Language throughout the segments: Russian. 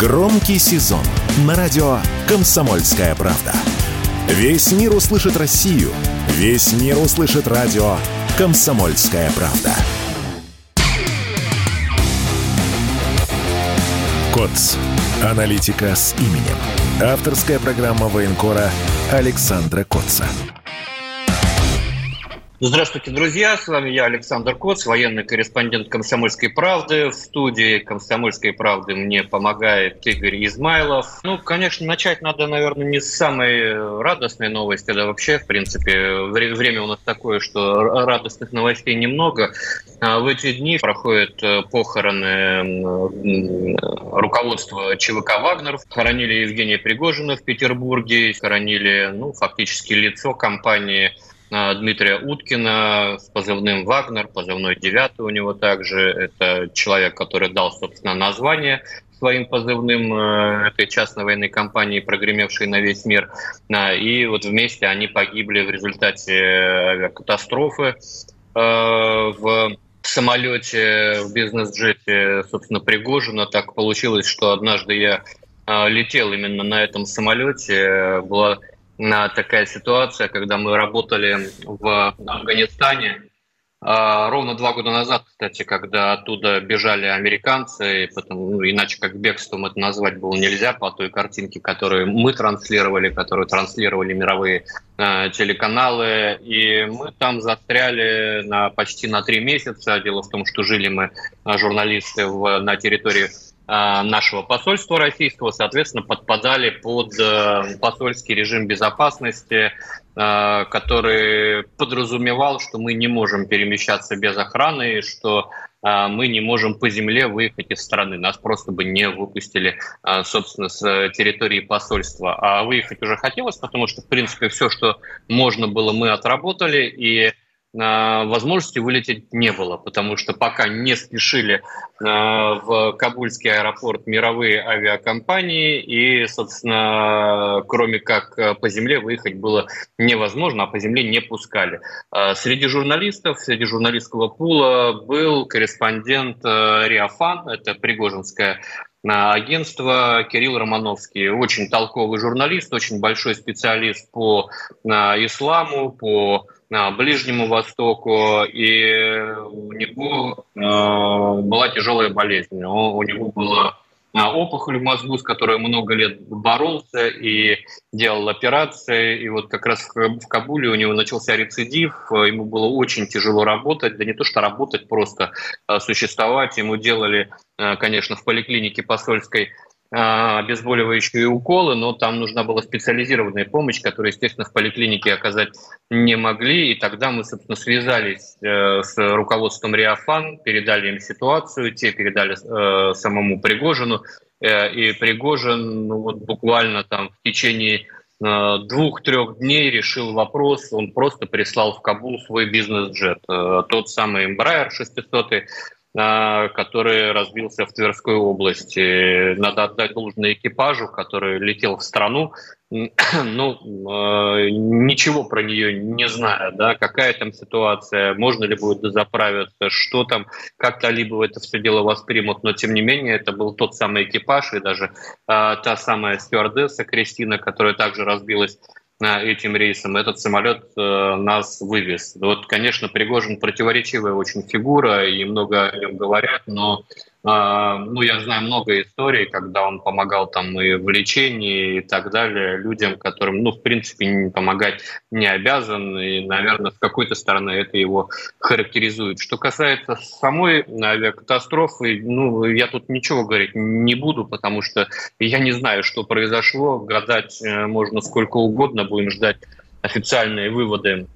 Громкий сезон на радио «Комсомольская правда». Весь мир услышит Россию. Весь мир услышит радио «Комсомольская правда». КОЦ. Аналитика с именем. Авторская программа военкора Александра Котца. Здравствуйте, друзья! С вами я, Александр Коц, военный корреспондент «Комсомольской правды». В студии «Комсомольской правды» мне помогает Игорь Измайлов. Ну, конечно, начать надо, наверное, не с самой радостной новости, да вообще, в принципе, время у нас такое, что радостных новостей немного. А в эти дни проходят э, похороны руководства ЧВК «Вагнер». Хоронили Евгения Пригожина в Петербурге, хоронили, ну, фактически лицо компании – Дмитрия Уткина с позывным «Вагнер», позывной «Девятый» у него также. Это человек, который дал, собственно, название своим позывным э, этой частной военной компании, прогремевшей на весь мир. И вот вместе они погибли в результате авиакатастрофы э, в самолете, в бизнес-джете, собственно, Пригожина. Так получилось, что однажды я э, летел именно на этом самолете. Была такая ситуация, когда мы работали в Афганистане. А, ровно два года назад, кстати, когда оттуда бежали американцы, и потом, ну, иначе как бегством это назвать было нельзя по той картинке, которую мы транслировали, которую транслировали мировые э, телеканалы, и мы там застряли на, почти на три месяца. Дело в том, что жили мы, а, журналисты, в, на территории нашего посольства российского, соответственно, подпадали под э, посольский режим безопасности, э, который подразумевал, что мы не можем перемещаться без охраны, что мы не можем по земле выехать из страны. Нас просто бы не выпустили, собственно, с территории посольства. А выехать уже хотелось, потому что, в принципе, все, что можно было, мы отработали. И возможности вылететь не было, потому что пока не спешили э, в Кабульский аэропорт мировые авиакомпании, и, собственно, кроме как э, по земле выехать было невозможно, а по земле не пускали. Э, среди журналистов, среди журналистского пула был корреспондент Риафан, это Пригожинское агентство Кирилл Романовский. Очень толковый журналист, очень большой специалист по исламу, по Ближнему Востоку, и у него э, была тяжелая болезнь. У него была опухоль в мозгу, с которой много лет боролся и делал операции. И вот как раз в Кабуле у него начался рецидив, ему было очень тяжело работать, да не то что работать, просто существовать. Ему делали, э, конечно, в поликлинике посольской обезболивающие уколы, но там нужна была специализированная помощь, которую, естественно, в поликлинике оказать не могли. И тогда мы, собственно, связались э, с руководством Риафан, передали им ситуацию, те передали э, самому Пригожину. Э, и Пригожин ну, вот буквально там в течение двух-трех дней решил вопрос, он просто прислал в Кабул свой бизнес-джет, тот самый Embraer 600, который разбился в Тверской области. Надо отдать должное экипажу, который летел в страну. Ну, э, ничего про нее не знаю, да, какая там ситуация, можно ли будет дозаправиться, что там, как-то либо это все дело воспримут, но тем не менее это был тот самый экипаж и даже а, та самая стюардесса Кристина, которая также разбилась этим рейсом, этот самолет э, нас вывез. Вот, конечно, Пригожин противоречивая очень фигура, и много о нем говорят, но ну, я знаю много историй, когда он помогал там и в лечении и так далее людям, которым, ну, в принципе, помогать не обязан, и, наверное, с какой-то стороны это его характеризует. Что касается самой авиакатастрофы, ну, я тут ничего говорить не буду, потому что я не знаю, что произошло, гадать э, можно сколько угодно, будем ждать официальные выводы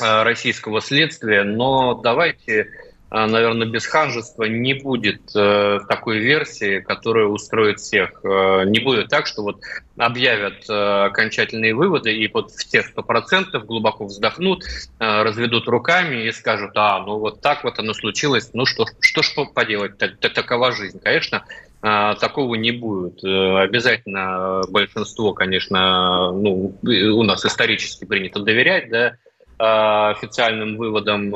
э, российского следствия, но давайте а, наверное, без ханжества не будет э, такой версии, которая устроит всех. Э, не будет так, что вот объявят э, окончательные выводы и вот все сто процентов глубоко вздохнут, э, разведут руками и скажут, а, ну вот так вот оно случилось, ну что, что ж поделать, так, такова жизнь. Конечно, э, такого не будет. Э, обязательно большинство, конечно, ну, у нас исторически принято доверять, да, официальным выводам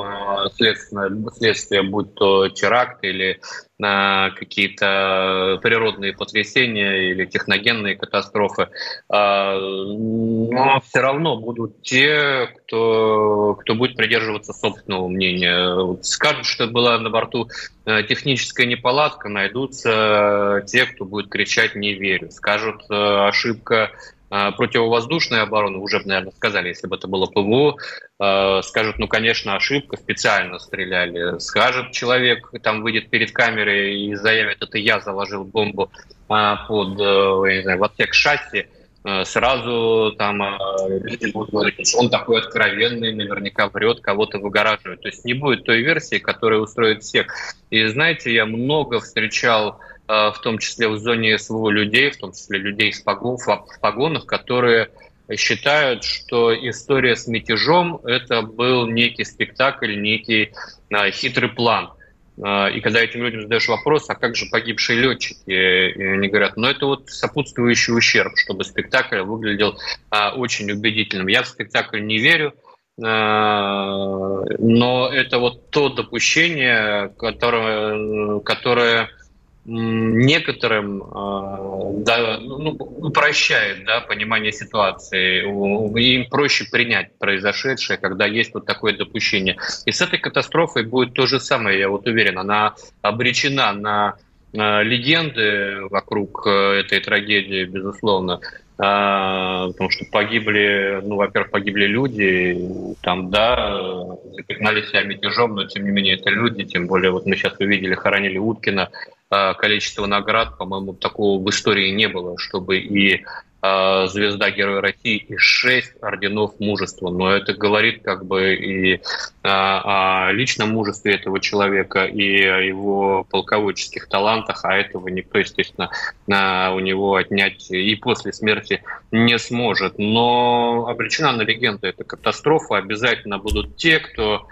следствия, следствия, будь то теракт или на какие-то природные потрясения или техногенные катастрофы, но все равно будут те, кто, кто будет придерживаться собственного мнения. Скажут, что была на борту э, техническая неполадка, найдутся те, кто будет кричать «не верю». Скажут э, ошибка противовоздушной обороны, уже бы, наверное, сказали, если бы это было ПВО, а, скажут, ну, конечно, ошибка, специально стреляли. Скажет человек, там выйдет перед камерой и заявит, это я заложил бомбу а, под, э, я не знаю, в отсек шасси, сразу там люди будут говорить, он такой откровенный, наверняка врет, кого-то выгораживает. То есть не будет той версии, которая устроит всех. И знаете, я много встречал Э, в том числе в зоне СВО людей, в том числе людей в погонах, которые считают, что история с мятежом – это был некий спектакль, некий а, хитрый план. А, и когда этим людям задаешь вопрос, а как же погибшие летчики, и они говорят, ну это вот сопутствующий ущерб, чтобы спектакль выглядел очень убедительным. Я в спектакль не верю, но это вот то допущение, которое, которое некоторым э, да, ну, упрощает да, понимание ситуации. Им проще принять произошедшее, когда есть вот такое допущение. И с этой катастрофой будет то же самое, я вот уверен. Она обречена на э, легенды вокруг э, этой трагедии, безусловно. Потому что погибли, ну, во-первых, погибли люди, там, да, запятнали себя мятежом, но, тем не менее, это люди, тем более, вот мы сейчас увидели, хоронили Уткина, Э, количество наград, по-моему, такого в истории не было, чтобы и э, звезда Героя России и шесть орденов мужества. Но это говорит как бы и э, о личном мужестве этого человека, и о его полководческих талантах, а этого никто, естественно, у него отнять и после смерти не сможет. Но обречена на легенду эта катастрофа. Обязательно будут те, кто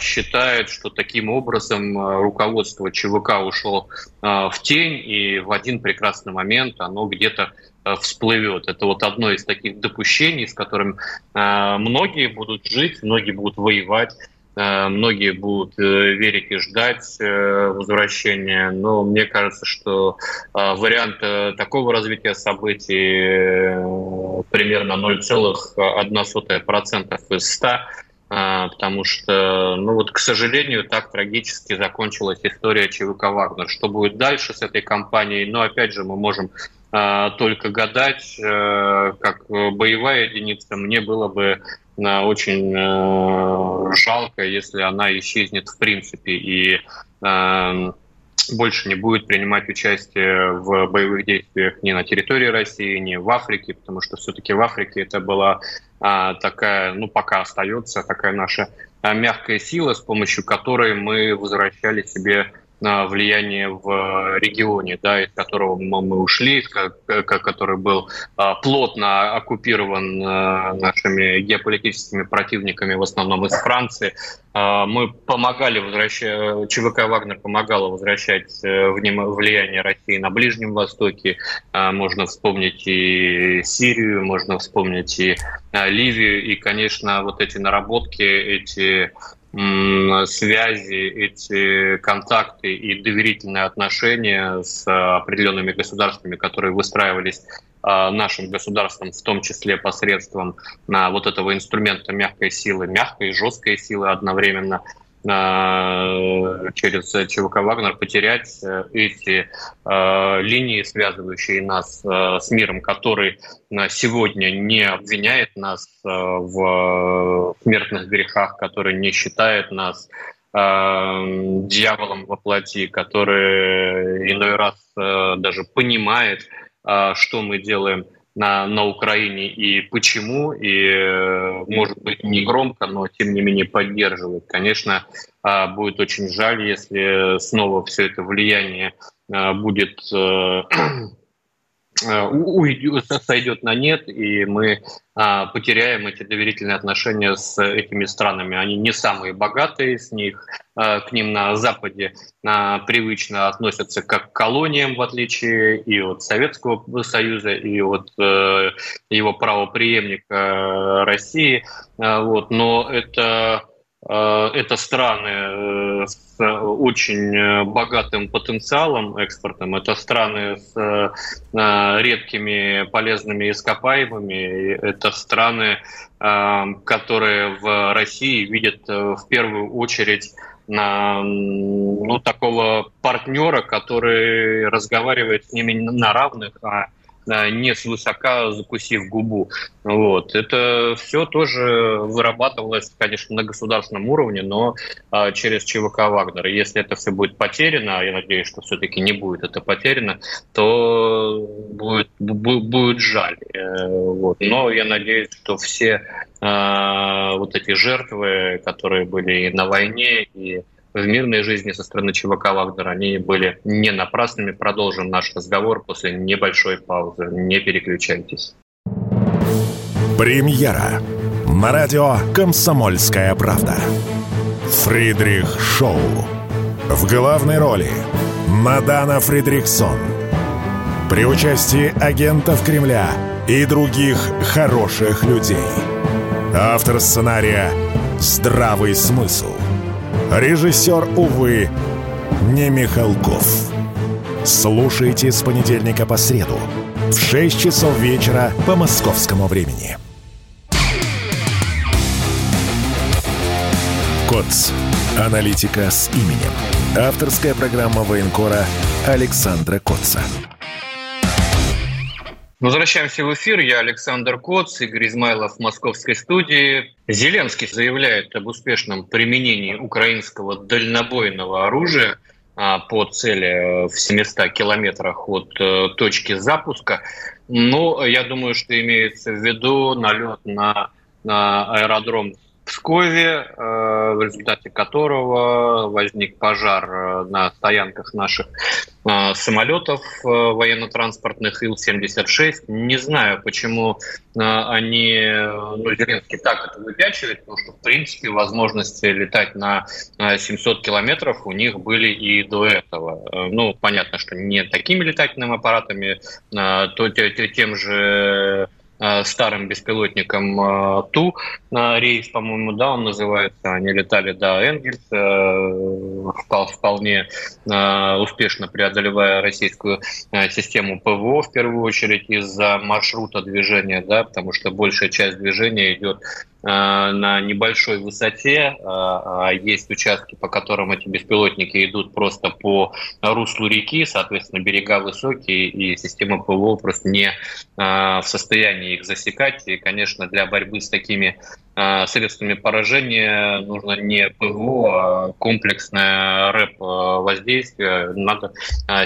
считает, что таким образом руководство ЧВК ушло в тень, и в один прекрасный момент оно где-то всплывет. Это вот одно из таких допущений, с которым многие будут жить, многие будут воевать, многие будут э, верить и ждать э, возвращения. Но мне кажется, что вариант э, такого развития событий примерно 0,1% из 100 а, потому что, ну вот, к сожалению, так трагически закончилась история ЧВК «Вагнер». Что будет дальше с этой компанией? Но, опять же, мы можем а, только гадать, а, как боевая единица. Мне было бы а, очень а, жалко, если она исчезнет в принципе и а, больше не будет принимать участие в боевых действиях ни на территории России, ни в Африке, потому что все-таки в Африке это была а, такая, ну пока остается такая наша а, мягкая сила, с помощью которой мы возвращали себе влияние в регионе, да, из которого мы ушли, который был а, плотно оккупирован а, нашими геополитическими противниками, в основном из Франции. А, мы помогали возвращать, ЧВК «Вагнер» помогала возвращать э, влияние России на Ближнем Востоке. Можно вспомнить и Сирию, можно вспомнить и Ливию. И, конечно, вот эти наработки, эти связи, эти контакты и доверительные отношения с определенными государствами, которые выстраивались а, нашим государством, в том числе посредством а, вот этого инструмента мягкой силы, мягкой и жесткой силы одновременно – Э, через ЧВК «Вагнер» потерять э, эти э, линии, связывающие нас с миром, который сегодня не обвиняет нас в смертных грехах, который не считает нас дьяволом во плоти, который иной раз даже понимает, что мы делаем на, на Украине и почему, и, э, может быть, не громко, но тем не менее поддерживает. Конечно, а, будет очень жаль, если снова все это влияние а, будет э, уйдет, сойдет на нет, и мы а, потеряем эти доверительные отношения с этими странами. Они не самые богатые, с них а, к ним на Западе а, привычно относятся как к колониям, в отличие и от Советского Союза, и от э, его правоприемника России. Вот. Но это Э, это страны э, с очень э, богатым потенциалом экспортом, это страны с редкими полезными ископаемыми, это страны, которые в России видят в первую очередь на ну, такого партнера, который разговаривает с ними на равных, а не свысока закусив губу. Вот. Это все тоже вырабатывалось, конечно, на государственном уровне, но а, через ЧВК Вагнера. Если это все будет потеряно, а я надеюсь, что все-таки не будет это потеряно, то будет, будет жаль. Э, вот. Но я надеюсь, что все а, вот эти жертвы, которые были и на войне, и в мирной жизни со стороны ЧВК Вагнера, они были не напрасными. Продолжим наш разговор после небольшой паузы. Не переключайтесь. Премьера на радио «Комсомольская правда». Фридрих Шоу. В главной роли Мадана Фридриксон. При участии агентов Кремля и других хороших людей. Автор сценария «Здравый смысл». Режиссер, увы, не Михалков. Слушайте с понедельника по среду в 6 часов вечера по московскому времени. КОЦ. Аналитика с именем. Авторская программа военкора Александра Котца. Возвращаемся в эфир. Я Александр Коц, Игорь Измайлов в московской студии. Зеленский заявляет об успешном применении украинского дальнобойного оружия а, по цели в 700 километрах от э, точки запуска. Но я думаю, что имеется в виду налет на, на аэродром Пскове, э, в результате которого возник пожар э, на стоянках наших э, самолетов военно-транспортных Ил-76. Не знаю, почему они, ну, Зеленский так это выпячивает, потому что, в принципе, возможности летать на 700 километров у них были и до этого. Ну, понятно, что не такими летательными аппаратами, то тем же старым беспилотником Ту рейс, по-моему, да, он называется. Они летали до Энгельса, э, вполне успешно преодолевая российскую систему ПВО, в первую очередь из-за маршрута движения, да, потому что большая часть движения идет Э, на небольшой высоте, э, а есть участки, по которым эти беспилотники идут просто по руслу реки, соответственно, берега высокие, и система ПВО просто не э, в состоянии их засекать. И, конечно, для борьбы с такими средствами поражения нужно не ПВО, а комплексное рэп воздействие. Надо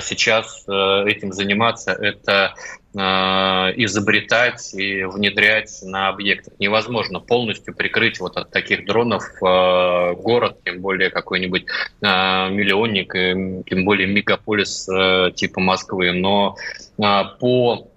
сейчас этим заниматься. Это Э, изобретать и внедрять на объектах. Невозможно полностью прикрыть вот от таких дронов э, город, тем более какой-нибудь э, миллионник, тем более мегаполис типа Москвы. Но по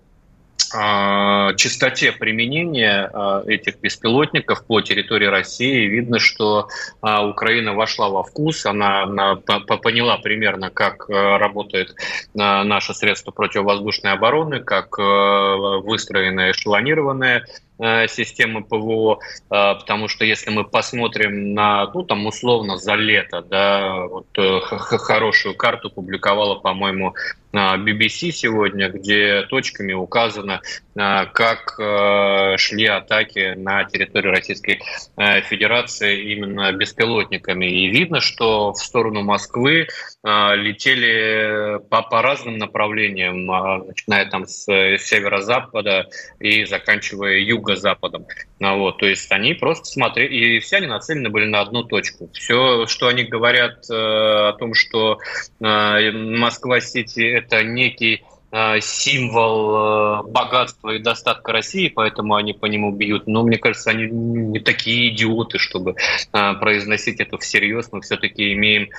частоте применения а, этих беспилотников по территории России. Видно, что а, Украина вошла во вкус, она, поняла примерно, как работает наше средство противовоздушной обороны, как выстроена эшелонированная системы ПВО, потому что если мы посмотрим на, ну, там, условно, за лето, да, вот э, хорошую карту публиковала, по-моему, BBC сегодня, где точками указано, как э, шли атаки на территорию Российской э, Федерации именно беспилотниками. И видно, что в сторону Москвы а, летели по, по разным направлениям, а, начиная там с северо-запада и заканчивая юго-западом. Вот, то есть они просто смотрели, и все они нацелены были на одну точку. Все, что они говорят э, о том, что Москва-Сити это некий Э, символ э, богатства и достатка России, поэтому они по нему бьют. Но мне кажется, они не такие идиоты, чтобы э, произносить это всерьез. Мы все-таки имеем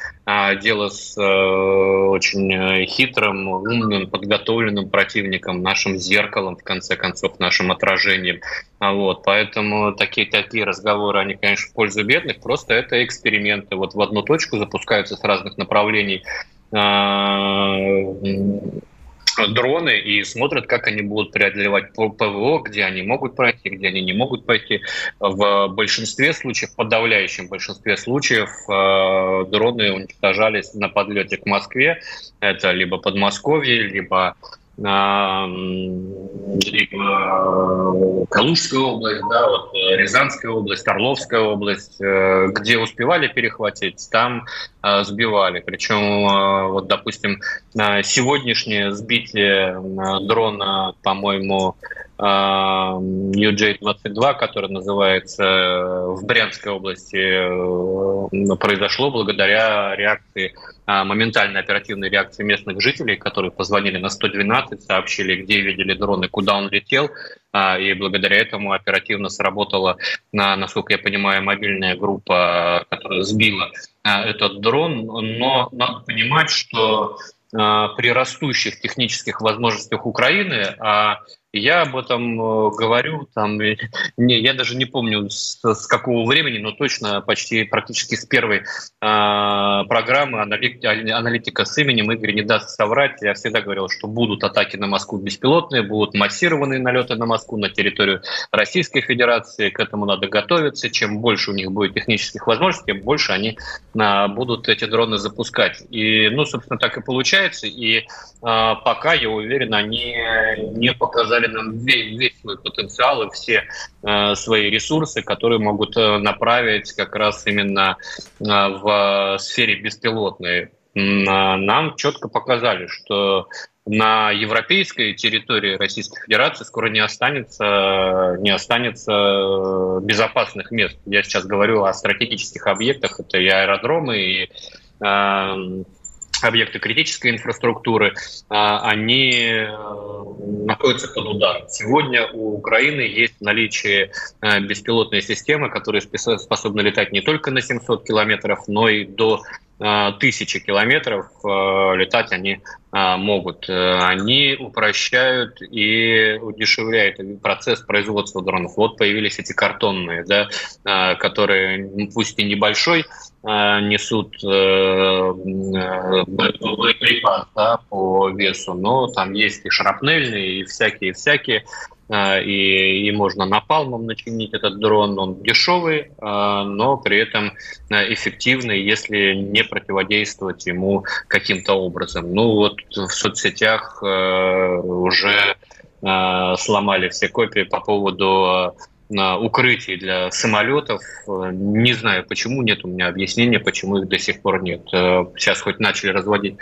дело с очень хитрым, умным, подготовленным противником, нашим зеркалом, в конце концов, нашим отражением. Вот, поэтому такие, такие разговоры, они, конечно, в пользу бедных, просто это эксперименты. Вот в одну точку запускаются с разных направлений дроны и смотрят, как они будут преодолевать ПВО, где они могут пройти, где они не могут пройти. В большинстве случаев, в подавляющем большинстве случаев, э, дроны уничтожались на подлете к Москве. Это либо Подмосковье, либо Калужская область, да, вот э, Рязанская область, Орловская область, э, где успевали перехватить, там э, сбивали. Причем, вот, допустим, сегодняшнее сбитие дрона, по-моему, UJ-22, который называется в Брянской области, произошло благодаря реакции, моментальной оперативной реакции местных жителей, которые позвонили на 112, сообщили, где видели дрон и куда он летел, и благодаря этому оперативно сработала, насколько я понимаю, мобильная группа, которая сбила этот дрон. Но надо понимать, что при растущих технических возможностях Украины, а я об этом э, говорю, там, не, я даже не помню с, с какого времени, но точно почти практически с первой э, программы аналитика, с именем Игорь не даст соврать. Я всегда говорил, что будут атаки на Москву беспилотные, будут массированные налеты на Москву, на территорию Российской Федерации. К этому надо готовиться. Чем больше у них будет технических возможностей, тем больше они э, будут эти дроны запускать. И, ну, собственно, так и получается. И э, пока, я уверен, они не показали дали нам весь, весь свой потенциал и все э, свои ресурсы, которые могут э, направить как раз именно э, в сфере беспилотной. Нам четко показали, что на европейской территории Российской Федерации скоро не останется, не останется безопасных мест. Я сейчас говорю о стратегических объектах, это и аэродромы, и э, объекты критической инфраструктуры, а, они э, находятся под ударом. Сегодня у Украины есть наличие э, беспилотной системы, которые способны летать не только на 700 километров, но и до тысячи километров летать они могут. Они упрощают и удешевляют процесс производства дронов. Вот появились эти картонные, да, которые пусть и небольшой Э, несут э, э, боеприпас да, по весу, но там есть и шрапнельные, и всякие-всякие, и, и можно напалмом начинить этот дрон. Он дешевый, но при этом эффективный, если не противодействовать ему каким-то образом. Ну вот в соцсетях уже сломали все копии по поводу укрытий для самолетов. Не знаю, почему нет у меня объяснения, почему их до сих пор нет. Э, сейчас хоть начали разводить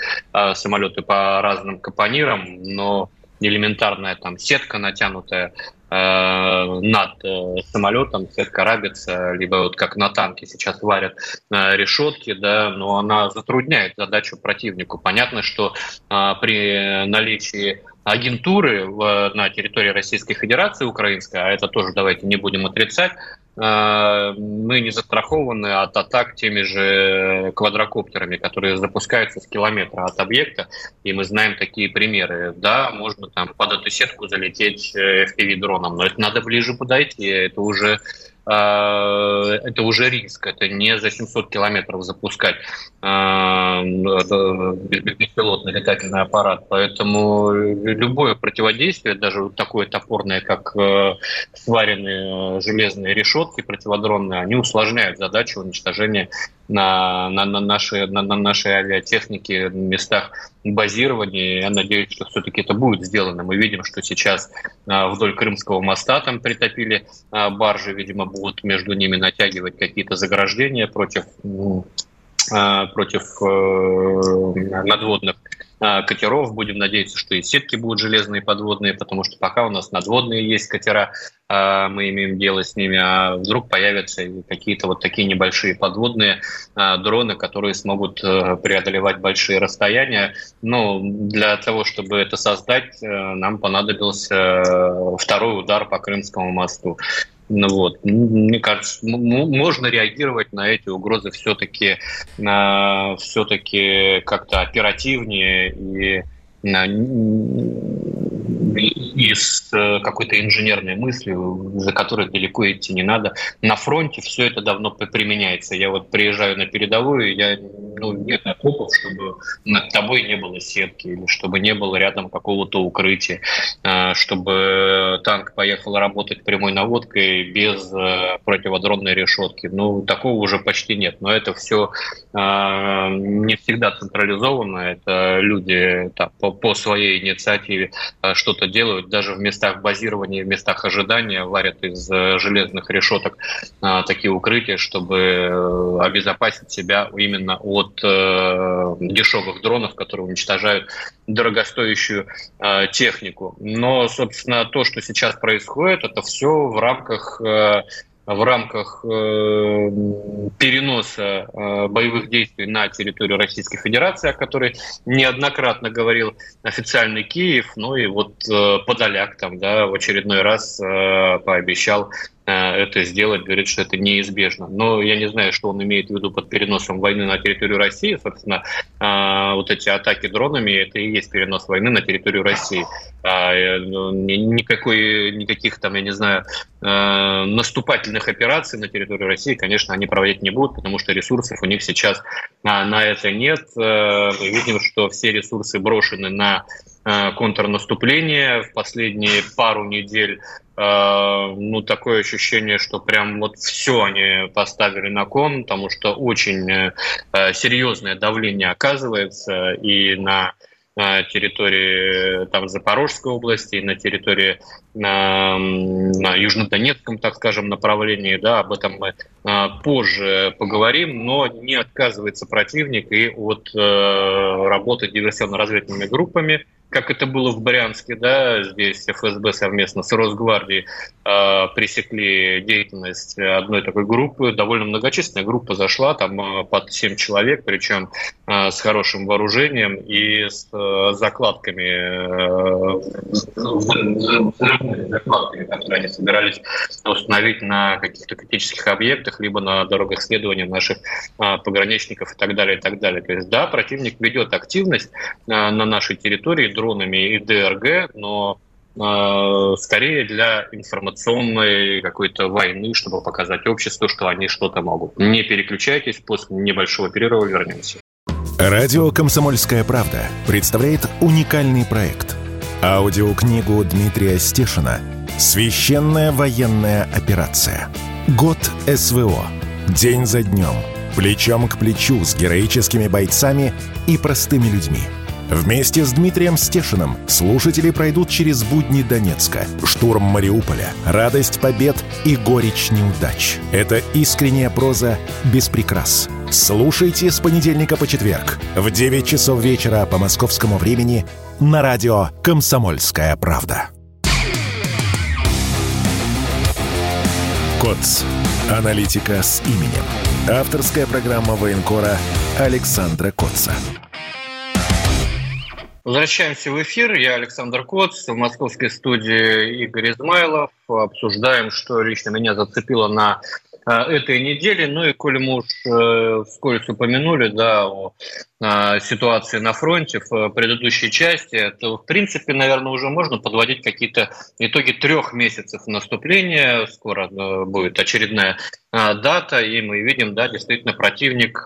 самолеты по разным капонирам, но элементарная там сетка натянутая э, над э, самолетом, сетка рабится, либо вот как на танке сейчас варят э, решетки, да, но она затрудняет задачу противнику. Понятно, что при наличии агентуры в, на территории Российской Федерации украинской, а это тоже давайте не будем отрицать, э, мы не застрахованы от атак теми же квадрокоптерами, которые запускаются с километра от объекта, и мы знаем такие примеры. Да, можно там под эту сетку залететь э, FPV-дроном, но это надо ближе подойти, это уже это уже риск, это не за 700 километров запускать а, беспилотный летательный аппарат. Поэтому любое противодействие, даже такое топорное, как э, сваренные железные решетки противодронные, они усложняют задачу уничтожения на, на, на, нашей, на, на нашей авиатехнике местах базирования. Я надеюсь, что все-таки это будет сделано. Мы видим, что сейчас а, вдоль Крымского моста там притопили а, баржи, видимо, будут между ними натягивать какие-то заграждения против, а, против э, надводных катеров. Будем надеяться, что и сетки будут железные подводные, потому что пока у нас надводные есть катера, мы имеем дело с ними, а вдруг появятся какие-то вот такие небольшие подводные дроны, которые смогут преодолевать большие расстояния. Но для того, чтобы это создать, нам понадобился второй удар по Крымскому мосту. Ну вот, мне кажется, можно реагировать на эти угрозы все-таки, все-таки как-то оперативнее и и с э, какой-то инженерной мыслью, за которой далеко идти не надо. На фронте все это давно применяется. Я вот приезжаю на передовую, я, ну, нет окопов, чтобы над тобой не было сетки, или чтобы не было рядом какого-то укрытия, э, чтобы танк поехал работать прямой наводкой без э, противодронной решетки. Ну, такого уже почти нет. Но это все не всегда централизовано. Это люди там, по, по своей инициативе что-то делают, даже в местах базирования, в местах ожидания варят из э, железных решеток а, такие укрытия, чтобы э, обезопасить себя именно от э, дешевых дронов, которые уничтожают дорогостоящую технику. Но, собственно, то, что сейчас происходит, это все в рамках в рамках э, переноса э, боевых действий на территорию Российской Федерации, о которой неоднократно говорил официальный Киев, ну и вот э, Подоляк там, да, в очередной раз э, пообещал это сделать, говорит, что это неизбежно. Но я не знаю, что он имеет в виду под переносом войны на территорию России. Собственно, э, вот эти атаки дронами, это и есть перенос войны на территорию России. А, э, ну, никакой, никаких там, я не знаю, э, наступательных операций на территории России, конечно, они проводить не будут, потому что ресурсов у них сейчас а, на это нет. Э, мы видим, что все ресурсы брошены на контрнаступление. В последние пару недель ну, такое ощущение, что прям вот все они поставили на кон, потому что очень серьезное давление оказывается и на территории там, Запорожской области, на территории на, на Южнодонецком, так скажем, направлении. Да, об этом мы позже поговорим, но не отказывается противник и от э, работы диверсионно-разведывательными группами, как это было в Брянске, да, здесь ФСБ совместно с Росгвардией э, пресекли деятельность одной такой группы, довольно многочисленная группа зашла, там э, под 7 человек, причем э, с хорошим вооружением и с э, закладками, э, которые они собирались установить на каких-то критических объектах, либо на дорогах следования наших э, пограничников и так далее, и так далее. То есть, да, противник ведет активность э, на нашей территории, дронами и ДРГ, но э, скорее для информационной какой-то войны, чтобы показать обществу, что они что-то могут. Не переключайтесь, после небольшого перерыва вернемся. Радио «Комсомольская правда» представляет уникальный проект. Аудиокнигу Дмитрия Стешина «Священная военная операция. Год СВО. День за днем. Плечом к плечу с героическими бойцами и простыми людьми» Вместе с Дмитрием Стешиным слушатели пройдут через будни Донецка, штурм Мариуполя, радость побед и горечь неудач. Это искренняя проза без прикрас. Слушайте с понедельника по четверг в 9 часов вечера по московскому времени на радио «Комсомольская правда». КОЦ. Аналитика с именем. Авторская программа военкора Александра Котца. Возвращаемся в эфир. Я Александр Коц, в московской студии Игорь Измайлов. Обсуждаем, что лично меня зацепило на э, этой неделе. Ну и коли мы уж э, вскользь упомянули да, о э, ситуации на фронте в предыдущей части, то, в принципе, наверное, уже можно подводить какие-то итоги трех месяцев наступления. Скоро будет очередная дата, и мы видим, да, действительно, противник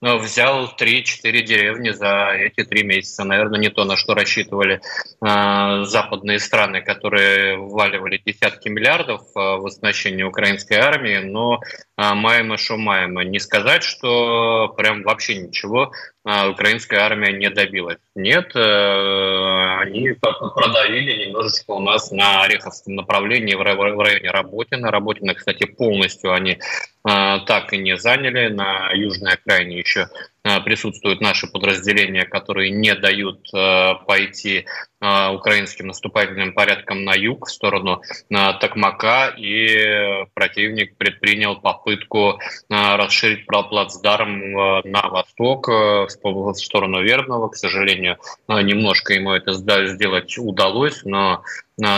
взял 3-4 деревни за эти три месяца. Наверное, не то, на что рассчитывали э, западные страны, которые вваливали десятки миллиардов э, в оснащение украинской армии, но э, маемо шо маемо. Не сказать, что прям вообще ничего украинская армия не добилась. Нет, э, они продавили немножечко у нас на Ореховском направлении в районе Работина. Работина, кстати, полностью они а, так и не заняли. На южной окраине еще присутствуют наши подразделения, которые не дают пойти украинским наступательным порядком на юг, в сторону Токмака, и противник предпринял попытку расширить плацдарм на восток, в сторону Вербного. К сожалению, немножко ему это сделать удалось, но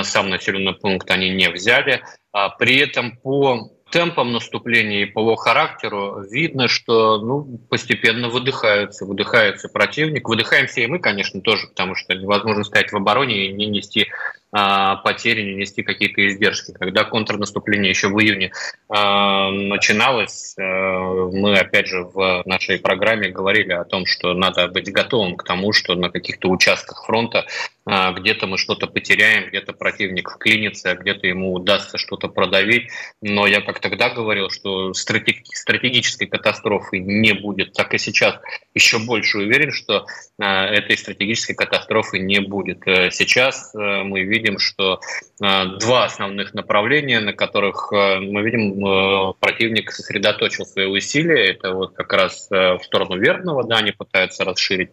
сам населенный пункт они не взяли. А при этом по темпам наступления и по его характеру видно, что ну, постепенно выдыхаются, выдыхается противник. Выдыхаемся и мы, конечно, тоже, потому что невозможно стоять в обороне и не нести потери, не нести какие-то издержки. Когда контрнаступление еще в июне а, начиналось, а, мы, опять же, в нашей программе говорили о том, что надо быть готовым к тому, что на каких-то участках фронта где-то мы что-то потеряем, где-то противник вклинится, где-то ему удастся что-то продавить. Но я как тогда говорил, что стратегической катастрофы не будет, так и сейчас еще больше уверен, что этой стратегической катастрофы не будет. Сейчас мы видим видим, что э, два основных направления, на которых э, мы видим, э, противник сосредоточил свои усилия. Это вот как раз в сторону Верного, да, они пытаются расширить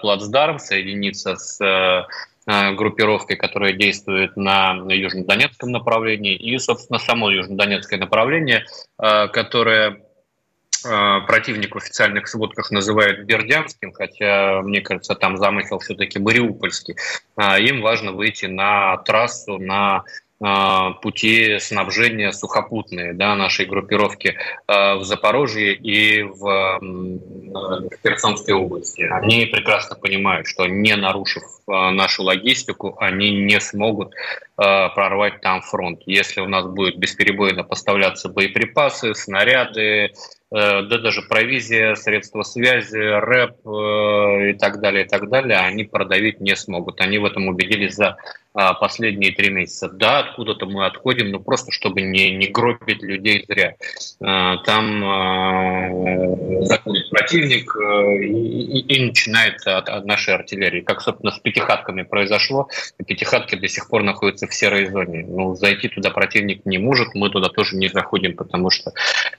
плацдарм, соединиться с группировкой, которая действует на южнодонецком направлении, и, собственно, само южнодонецкое направление, которое противник в официальных сводках называют Бердянским, хотя, мне кажется, там замысел все-таки Мариупольский. А, им важно выйти на трассу, на а, пути снабжения сухопутные да, нашей группировки в Запорожье и в Херсонской области. Они прекрасно понимают, что не нарушив нашу логистику, они не смогут прорвать там фронт. Если у нас будет бесперебойно поставляться боеприпасы, снаряды, Э, да даже провизия, средства связи, рэп э, и так далее, и так далее, они продавить не смогут. Они в этом убедились за последние три месяца. Да, откуда-то мы отходим, но просто чтобы не, не гробить людей зря. Там заходит противник и, и, и начинает от, от нашей артиллерии. Как, собственно, с пятихатками произошло. Пятихатки до сих пор находятся в серой зоне. Ну, зайти туда противник не может, мы туда тоже не заходим, потому что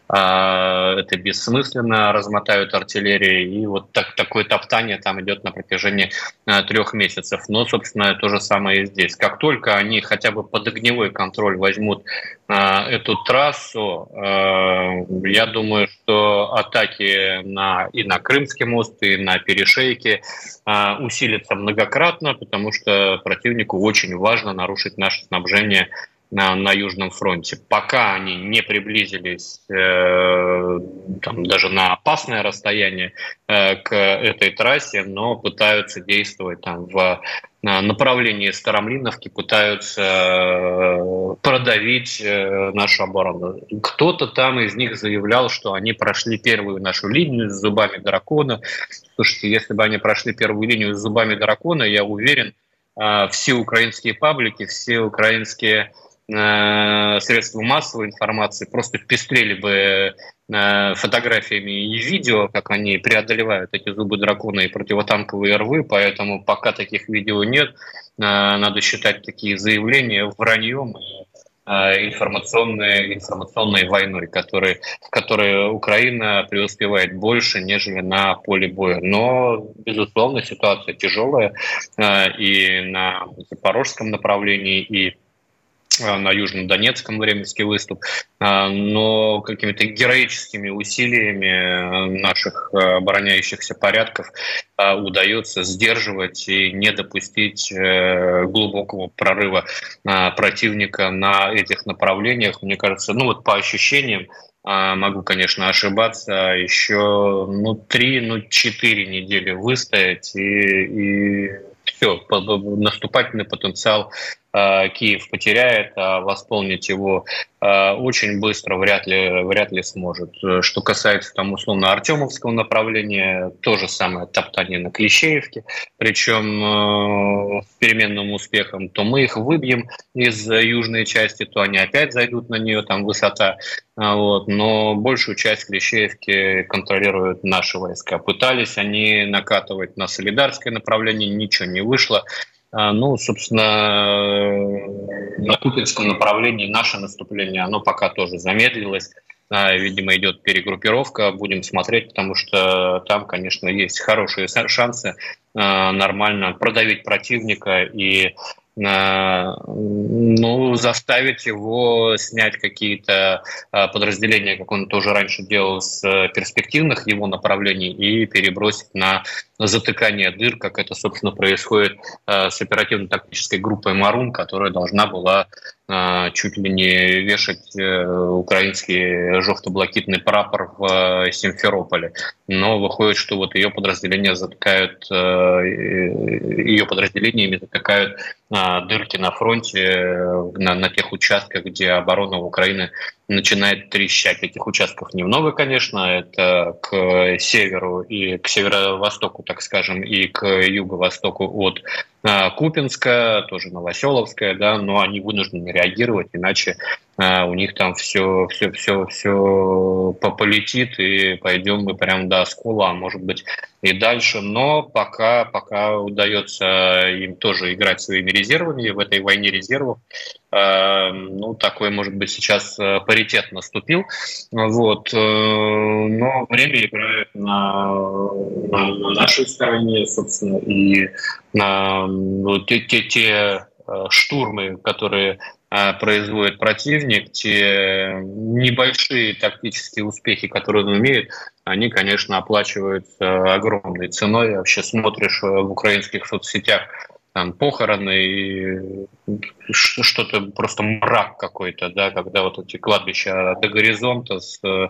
это бессмысленно, размотают артиллерию, и вот так, такое топтание там идет на протяжении трех месяцев. Но, собственно, то же самое и здесь. Как только они хотя бы под огневой контроль возьмут э, эту трассу, э, я думаю, что атаки на, и на Крымский мост, и на перешейки э, усилятся многократно, потому что противнику очень важно нарушить наше снабжение на, на Южном фронте. Пока они не приблизились э, там, даже на опасное расстояние э, к этой трассе, но пытаются действовать там, в направлении Старомлиновки, пытаются э, продавить э, нашу оборону. Кто-то там из них заявлял, что они прошли первую нашу линию с зубами дракона. Слушайте, если бы они прошли первую линию с зубами дракона, я уверен, э, все украинские паблики, все украинские средства массовой информации просто пестрели бы э, фотографиями и видео, как они преодолевают эти зубы дракона и противотанковые рвы, поэтому пока таких видео нет, э, надо считать такие заявления враньем информационной, информационной войной, который, в которой Украина преуспевает больше, нежели на поле боя. Но, безусловно, ситуация тяжелая и на запорожском направлении, и Э, на Южном Донецком временский выступ, э, но какими-то героическими усилиями э, наших обороняющихся порядков удается сдерживать и не допустить глубокого прорыва противника на этих направлениях. Мне кажется, ну вот по ощущениям, могу, конечно, ошибаться, еще ну, три, ну, четыре недели выстоять и, и все, наступательный потенциал Э, Киев потеряет, а восполнить его э, очень быстро вряд ли, вряд ли сможет. Что касается там условно Артемовского направления, то же самое топтание на Клещеевке, причем э, с переменным успехом, то мы их выбьем из южной части, то они опять зайдут на нее, там высота, вот, но большую часть Клещеевки контролируют наши войска. Пытались они накатывать на Солидарское направление, ничего не вышло. А, ну, собственно, на Купинском направлении наше наступление, оно пока тоже замедлилось. видимо, идет перегруппировка. Будем смотреть, потому что там, конечно, есть хорошие шансы нормально продавить противника и ну, заставить его снять какие-то а, подразделения, как он тоже раньше делал, с э, перспективных его направлений и перебросить на затыкание дыр, как это, собственно, происходит э, с оперативно-тактической группой «Марун», которая должна была э, чуть ли не вешать украинский жовто-блакитный прапор в Симферополе. Но выходит, что вот ее подразделения затыкают, ее подразделениями затыкают дырки на фронте, на, на тех участках, где оборона Украины начинает трещать. Этих участков не много, конечно, это к северу и к северо-востоку, так скажем, и к юго-востоку от а, Купинска, тоже Новоселовская, да, но они вынуждены реагировать, иначе у них там все, все, все, все полетит, и пойдем мы прям до скула, а может быть и дальше. Но пока, пока удается им тоже играть своими резервами в этой войне резервов, а, ну, такой, может быть, сейчас паритет наступил, вот, э, но время играет на, на, на нашей стороне, собственно, и на ну, те, те, те э, штурмы, которые э, производит противник, те небольшие тактические успехи, которые он имеет, они, конечно, оплачиваются огромной ценой. Вообще смотришь в украинских соцсетях там похороны и что-то просто мрак какой-то, да, когда вот эти кладбища до горизонта с э,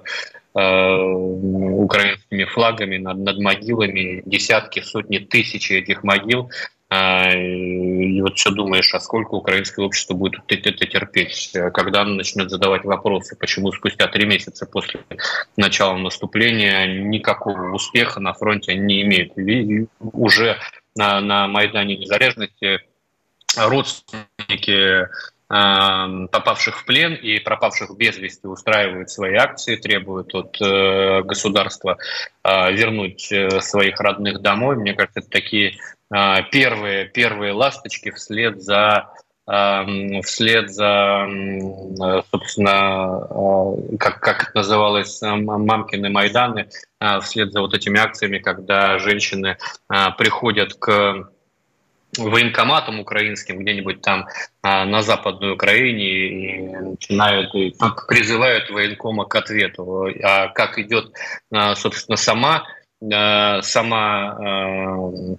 украинскими флагами над, над могилами, десятки, сотни, тысячи этих могил, э, и вот все думаешь, а сколько украинское общество будет это терпеть, когда оно начнет задавать вопросы, почему спустя три месяца после начала наступления никакого успеха на фронте не имеет. И уже на, на Майдане Незалежности родственники э, попавших в плен и пропавших без вести устраивают свои акции, требуют от э, государства э, вернуть своих родных домой. Мне кажется, это такие первые, первые ласточки вслед за вслед за, собственно, как, как это называлось, мамкины Майданы, вслед за вот этими акциями, когда женщины приходят к военкоматам украинским где-нибудь там на Западной Украине и начинают и призывают военкома к ответу. А как идет, собственно, сама сама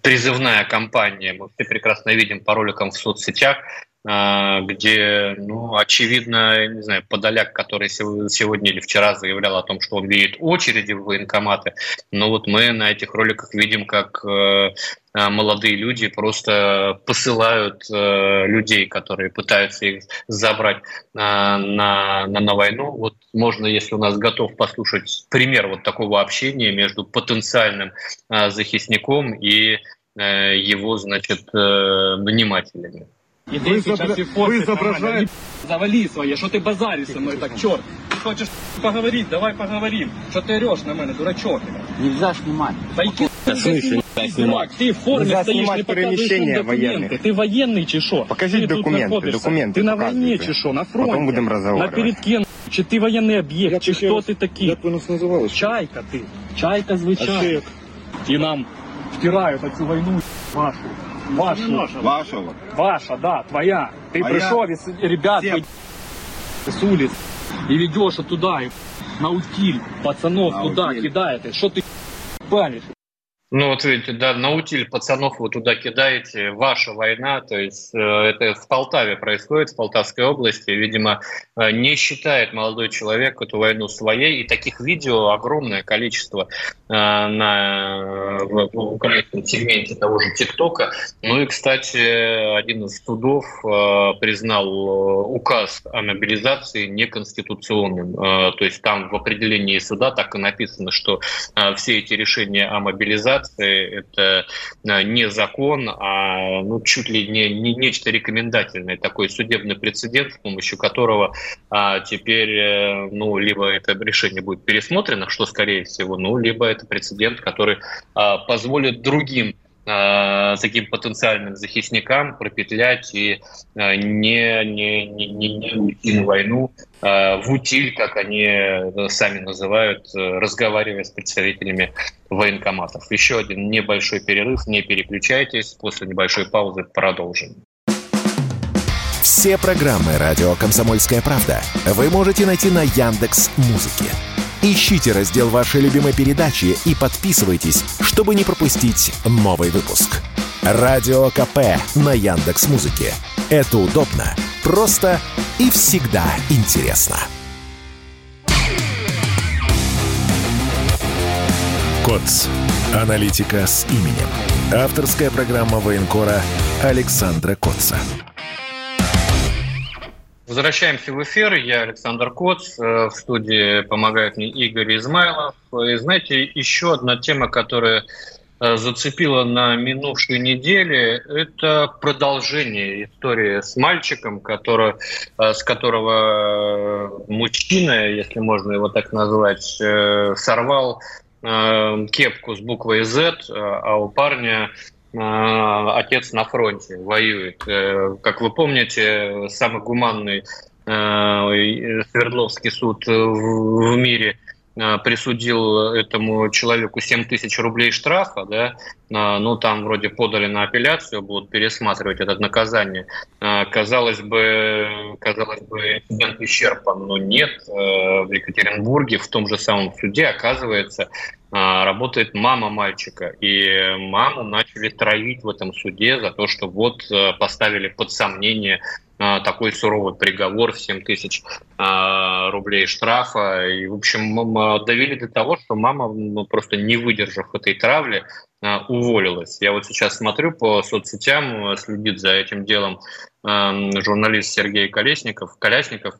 призывная кампания, мы все прекрасно видим по роликам в соцсетях, а, где, ну, очевидно, не знаю, Подоляк, который сегодня или вчера заявлял о том, что он видит очереди в военкоматы, но вот мы на этих роликах видим, как э, а, молодые люди просто посылают э, людей, которые пытаются их забрать на, на, на войну. Вот можно, если у нас готов послушать пример вот такого общения между потенциальным э, захисником и его, значит, нанимателями. Иди вы сейчас и вы изображаете... Завали своє, що ти базаришь со мной так, черт. Ты хочешь поговорить, давай поговорим. Что ты орешь на мене, дурачок? Нельзя снимать. Пойди, снимать. Ты в форме Нельзя стоишь, снимать не показываешь нам документы. Ты военный чи що? Покажіть Ти тут документи, знаходишся. документи Ти на показуйте. війні чи що, на фронті? Потім будемо На розговорювати. передке, чи ти воєнний об'єкт, чи хто ти такий? Як ви нас називали? Чайка ти. Чайка А ще звичайно. як? І нам втирають цю війну вашу. Вашу. Вашого. Ваша, да, твоя. Ты А пришел, и с- ребят Всем. вы с улиц и ведешь туда, и на утиль пацанов На туда утиль. кидаете. Что ты палишь? Ну вот видите, да, на утиль пацанов вы туда кидаете, ваша война, то есть э, это в Полтаве происходит, в Полтавской области, видимо, э, не считает молодой человек эту войну своей, и таких видео огромное количество э, на, в, в украинском сегменте того же ТикТока. Ну и, кстати, один из судов признал указ о мобилизации неконституционным, то есть там в определении суда так и написано, что все эти решения о мобилизации это э, не закон, а ну, чуть ли не, не нечто рекомендательное, такой судебный прецедент, с помощью которого а, теперь э, ну, либо это решение будет пересмотрено, что скорее всего, ну, либо это прецедент, который а, позволит другим таким потенциальным захисникам пропетлять и э, не, не, не, не уйти на войну э, в утиль, как они сами называют, разговаривая с представителями военкоматов. Еще один небольшой перерыв, не переключайтесь, после небольшой паузы продолжим. Все программы «Радио Комсомольская правда» вы можете найти на Яндекс Музыке. Ищите раздел вашей любимой передачи и подписывайтесь, чтобы не пропустить новый выпуск. Радио КП на Яндекс Музыке. Это удобно, просто и всегда интересно. КОЦ. Аналитика с именем. Авторская программа военкора Александра Котца. Возвращаемся в эфир. Я Александр Коц. Э, в студии помогает мне Игорь Измайлов. И знаете, еще одна тема, которая э, зацепила на минувшей неделе, это продолжение истории с мальчиком, который, э, с которого мужчина, если можно его так назвать, сорвал кепку с буквой Z, а у парня отец на фронте воюет. Э, как вы помните, самый гуманный э, Свердловский суд в мире присудил этому человеку 7 тысяч рублей штрафа, да, ну там вроде подали на апелляцию, будут пересматривать это наказание. Казалось бы, казалось бы, инцидент исчерпан, но нет. В Екатеринбурге в том же самом суде, оказывается, а, работает мама мальчика. И маму начали троить в этом суде за то, что вот поставили под сомнение а, такой суровый приговор в 7 тысяч а, рублей штрафа. И, в общем, довели до того, что мама, ну, просто не выдержав этой травли, уволилась. Я вот сейчас смотрю по соцсетям, следит за этим делом журналист Сергей Колесников, Колясников,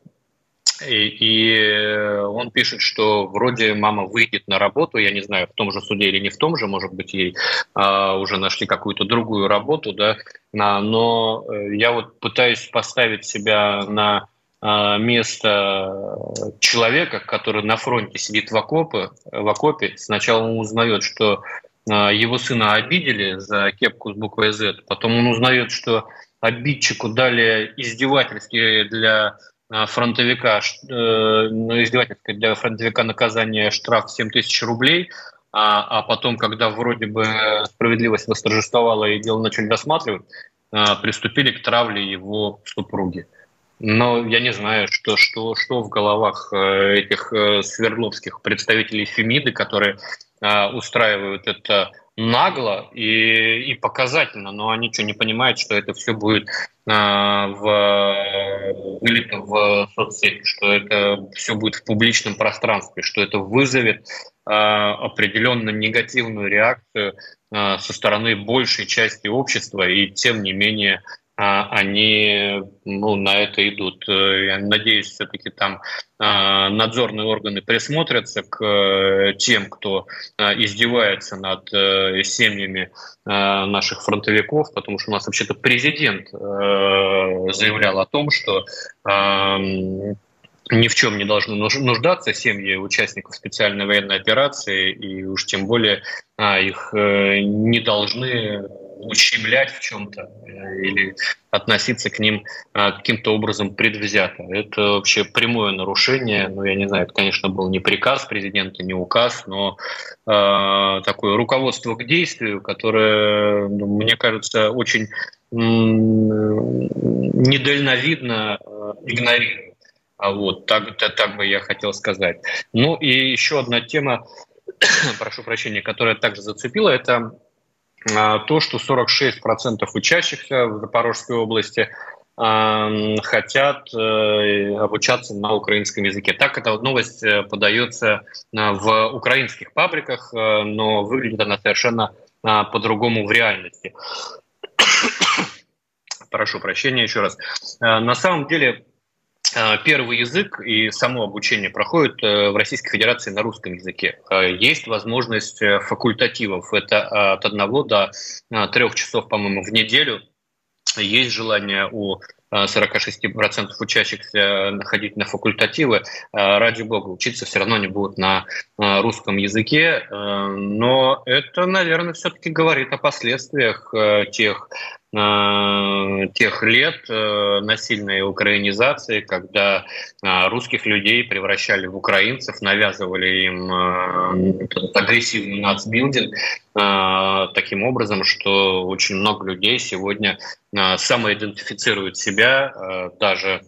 и, и он пишет, что вроде мама выйдет на работу, я не знаю, в том же суде или не в том же, может быть, ей а, уже нашли какую-то другую работу, да, а, но э, я вот пытаюсь поставить себя на а, место человека, который на фронте сидит в окопе, в окопе, сначала он узнает, что а, его сына обидели за кепку с буквой Z, потом он узнает, что обидчику дали издевательски для фронтовика, э, ну, издевательское для фронтовика наказание штраф 7 тысяч рублей, а, а потом, когда вроде бы справедливость восторжествовала и дело начали досматривать, а, приступили к травле его супруги. Но я не знаю, что, что, что в головах э, этих э, свердловских представителей Фемиды, которые устраивают это нагло и, и показательно, но они что, не понимают, что это все будет а, в, вылито в соцсети, что это все будет в публичном пространстве, что это вызовет а, определенно негативную реакцию а, со стороны большей части общества, и тем не менее они ну, на это идут. Э, я надеюсь, все-таки там а, надзорные органы присмотрятся к э, тем, кто а, издевается над э, семьями наших фронтовиков, потому что у нас вообще-то президент заявлял о том, что ни в чем не должны нуждаться семьи участников специальной военной операции, и уж тем более их не должны ущемлять в чем-то э, или относиться к ним э, каким-то образом предвзято. Это вообще прямое нарушение. Ну, я не знаю, это, конечно, был не приказ президента, не указ, но э, такое руководство к действию, которое, ну, мне кажется, очень недальновидно э, игнорирует. А вот так, так бы я хотел сказать. Ну и еще одна тема, прошу прощения, которая также зацепила, это а, то, что 46% учащихся в Запорожской области хотят э, обучаться на украинском языке. Так эта новость э, подается э, в украинских пабликах, но выглядит она совершенно по-другому в реальности. Прошу прощения еще раз. На самом деле Э, первый язык и само обучение проходит э, в Российской Федерации на русском языке. Э, есть возможность факультативов. Это от одного до трех часов, по-моему, в неделю есть желание у 46% учащихся находить на факультативы. Ради бога, учиться все равно не будут на русском языке. Но это, наверное, все-таки говорит о последствиях тех Э, тех лет э, насильной украинизации, когда э, русских людей превращали в украинцев, навязывали им агрессивный нацбилдинг таким образом, что очень много людей сегодня самоидентифицируют себя даже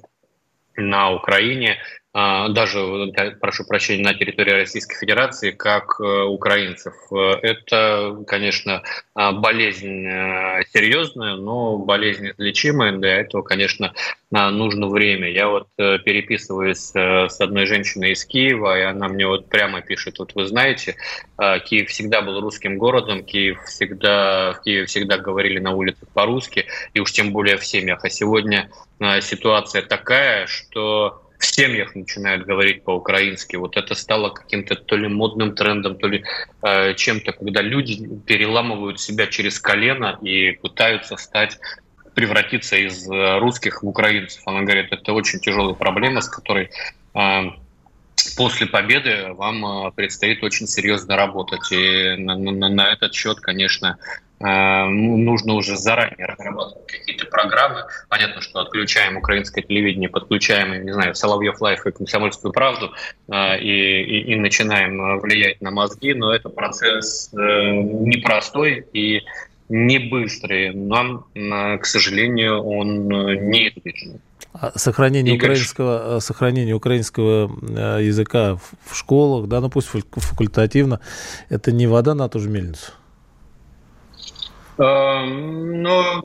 на Украине даже, прошу прощения, на территории Российской Федерации, как э, украинцев. Это, конечно, а, болезнь э, серьезная, но болезнь излечимая. Для этого, конечно, а, нужно время. Я вот э, переписываюсь с одной женщиной из Киева, и она мне вот прямо пишет, вот вы знаете, Киев всегда был русским городом, Киев всегда, в Киеве всегда говорили на улицах по-русски, и уж тем более в семьях. А сегодня ситуация такая, что в семьях начинают говорить по-украински. Вот это стало каким-то то ли модным трендом, то ли э, чем-то, когда люди переламывают себя через колено и пытаются стать превратиться из э, русских в украинцев. Она говорит, это очень тяжелая проблема, с которой э, после победы вам э, предстоит очень серьезно работать. И на, на, на этот счет, конечно, нужно уже заранее разрабатывать какие-то программы. Понятно, что отключаем украинское телевидение, подключаем, не знаю, Соловьев Live и Комсомольскую правду э, и, и, и начинаем влиять на мозги, но это процесс э, непростой и не быстрый. Нам, к сожалению, он неизбежен. А сохранение Игорь. украинского, сохранение украинского языка в школах, да, ну пусть факультативно, это не вода на ту же мельницу. Эм, но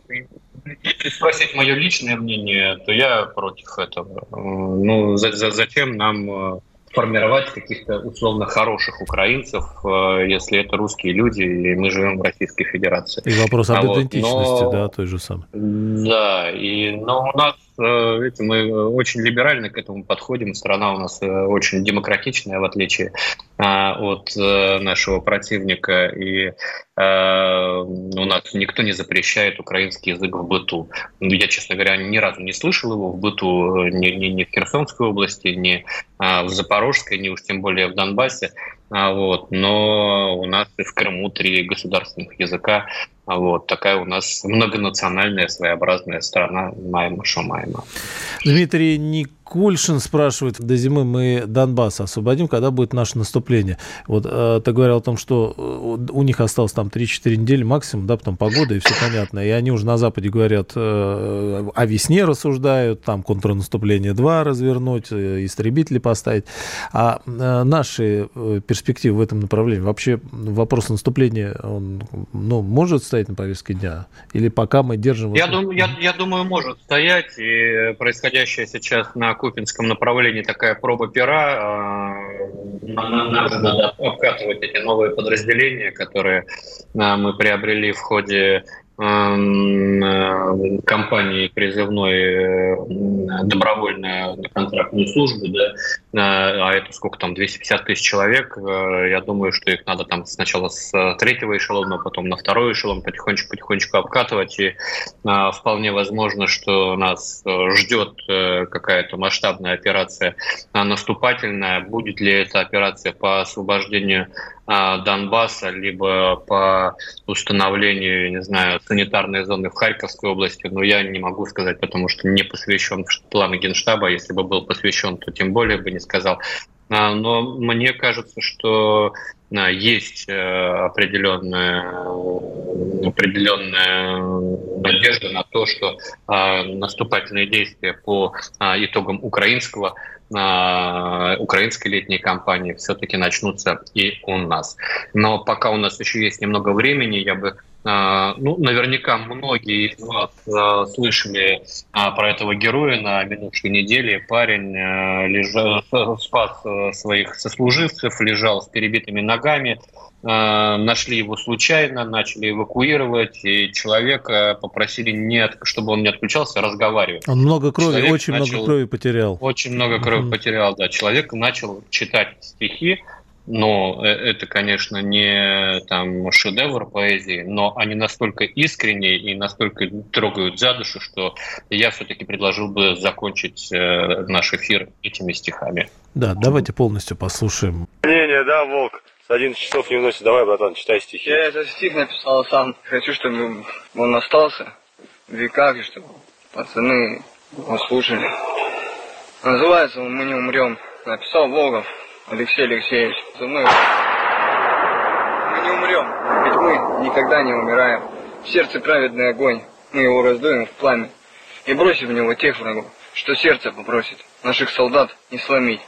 если спросить мое личное мнение, то я против этого. Э, ну, за, за, зачем нам э, формировать каких-то условно хороших украинцев, э, если это русские люди, и мы живем в Российской Федерации. И вопрос об а идентичности, вот, но, да, той же самой. Да, и, но у нас видите, мы очень либерально к этому подходим. Страна у нас очень демократичная, в отличие от нашего противника. И Э, у нас никто не запрещает украинский язык в быту. Я, честно говоря, ни разу не слышал его в быту э, ни, ни, ни в Херсонской области, ни в Запорожской, ни уж тем более в Донбассе. А, вот. Но у нас и в Крыму три государственных языка. А, вот. Такая у нас многонациональная, своеобразная страна Майма Шумайма. Дмитрий Никульшин спрашивает, до зимы мы Донбасс освободим, когда будет наше наступление? Вот э, ты говорил о том, что у них осталось там 3-4 недели максимум, да, потом погода и все понятно. И они уже на Западе говорят, э, о весне рассуждают, там контрнаступление 2 развернуть, э, истребители поставить. А э, наши э, перспективы в этом направлении, вообще вопрос наступления, он ну, может стоять на повестке дня? Или пока мы держим... Я, дум, я, я думаю, может стоять. И происходящее сейчас на Купинском направлении такая проба пера. Нам надо обкатывать эти новые подразделения, которые мы приобрели в ходе компании призывной э, добровольную контрактную службу, да, а это сколько там, 250 тысяч человек, э, я думаю, что их надо там сначала с третьего эшелона, потом на второй эшелон потихонечку-потихонечку обкатывать, и вполне возможно, что нас ждет какая-то масштабная операция наступательная, будет ли эта операция по освобождению Донбасса, либо по установлению, не знаю, санитарной зоны в Харьковской области, но я не могу сказать, потому что не посвящен в планы Генштаба. Если бы был посвящен, то тем более бы не сказал. А, но мне кажется, что а, есть э, определенная, определенная надежда на то, что наступательные действия по итогам украинского украинской летней кампании все-таки начнутся и у нас. Но пока у нас еще есть немного времени, я бы а, ну, наверняка многие из вас а, слышали а, про этого героя на минувшей неделе. Парень лежал, спас своих сослуживцев, лежал с перебитыми ногами, нашли его случайно, начали эвакуировать, и человека попросили, не, чтобы он не отключался, разговаривать. Он много крови, Человек очень начал, много крови потерял. Очень много крови mm-hmm. потерял, да. Человек начал читать стихи, но э, это, конечно, не там шедевр поэзии, но они настолько искренние и настолько трогают за душу, что я все-таки предложил бы закончить э, наш эфир этими стихами. Да, давайте полностью послушаем. Не-не, да, Волк. С 11 часов не вносит. Давай, братан, читай стихи. Я этот стих написал сам. Хочу, чтобы он остался в веках, и чтобы пацаны его слушали. Называется он «Мы не умрем». Написал Волгов. Алексей Алексеевич, мы, мы не умрем, ведь мы никогда не умираем. В сердце праведный огонь, мы его раздуем в пламя и бросим в него тех врагов, что сердце попросит наших солдат не сломить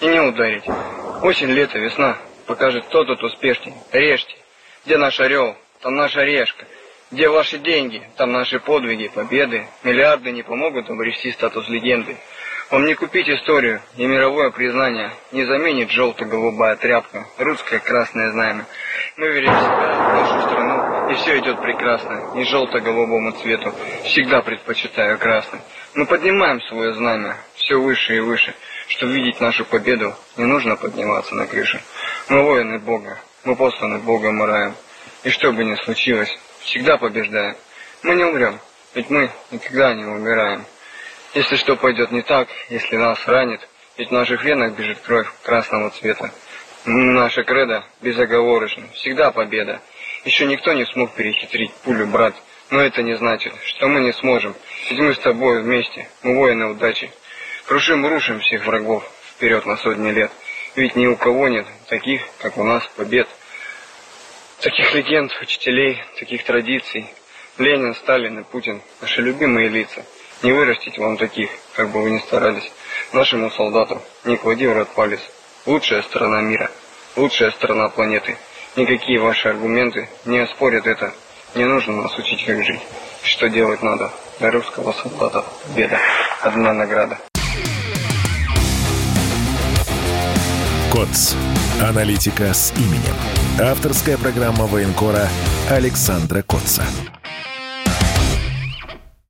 и не ударить. Осень, лето, весна покажет, кто тут успешнее. Режьте. Где наш орел, там наша решка. Где ваши деньги, там наши подвиги, победы. Миллиарды не помогут обрести статус легенды. Вам не купить историю и мировое признание, не заменит желто-голубая тряпка, русское красное знамя. Мы верим в себя, в нашу страну, и все идет прекрасно, не желто-голубому цвету, всегда предпочитаю красный. Мы поднимаем свое знамя, все выше и выше, чтобы видеть нашу победу, не нужно подниматься на крышу. Мы воины Бога, мы посланы Богом и раем, и что бы ни случилось, всегда побеждаем. Мы не умрем, ведь мы никогда не умираем. Если что пойдет не так, если нас ранит, ведь в наших венах бежит кровь красного цвета. Наша кредо безоговорочно, всегда победа. Еще никто не смог перехитрить пулю, брат. Но это не значит, что мы не сможем. Ведь мы с тобой вместе, мы воины удачи. Крушим, рушим всех врагов вперед на сотни лет. Ведь ни у кого нет таких, как у нас, побед. Таких легенд, учителей, таких традиций. Ленин, Сталин и Путин – наши любимые лица – не вырастить вам таких, как бы вы ни старались. Нашему солдату не клади в рот палец. Лучшая страна мира, лучшая страна планеты. Никакие ваши аргументы не оспорят это. Не нужно нас учить, как жить. Что делать надо. Для русского солдата беда. Одна награда. КОЦ. Аналитика с именем. Авторская программа военкора Александра Котца.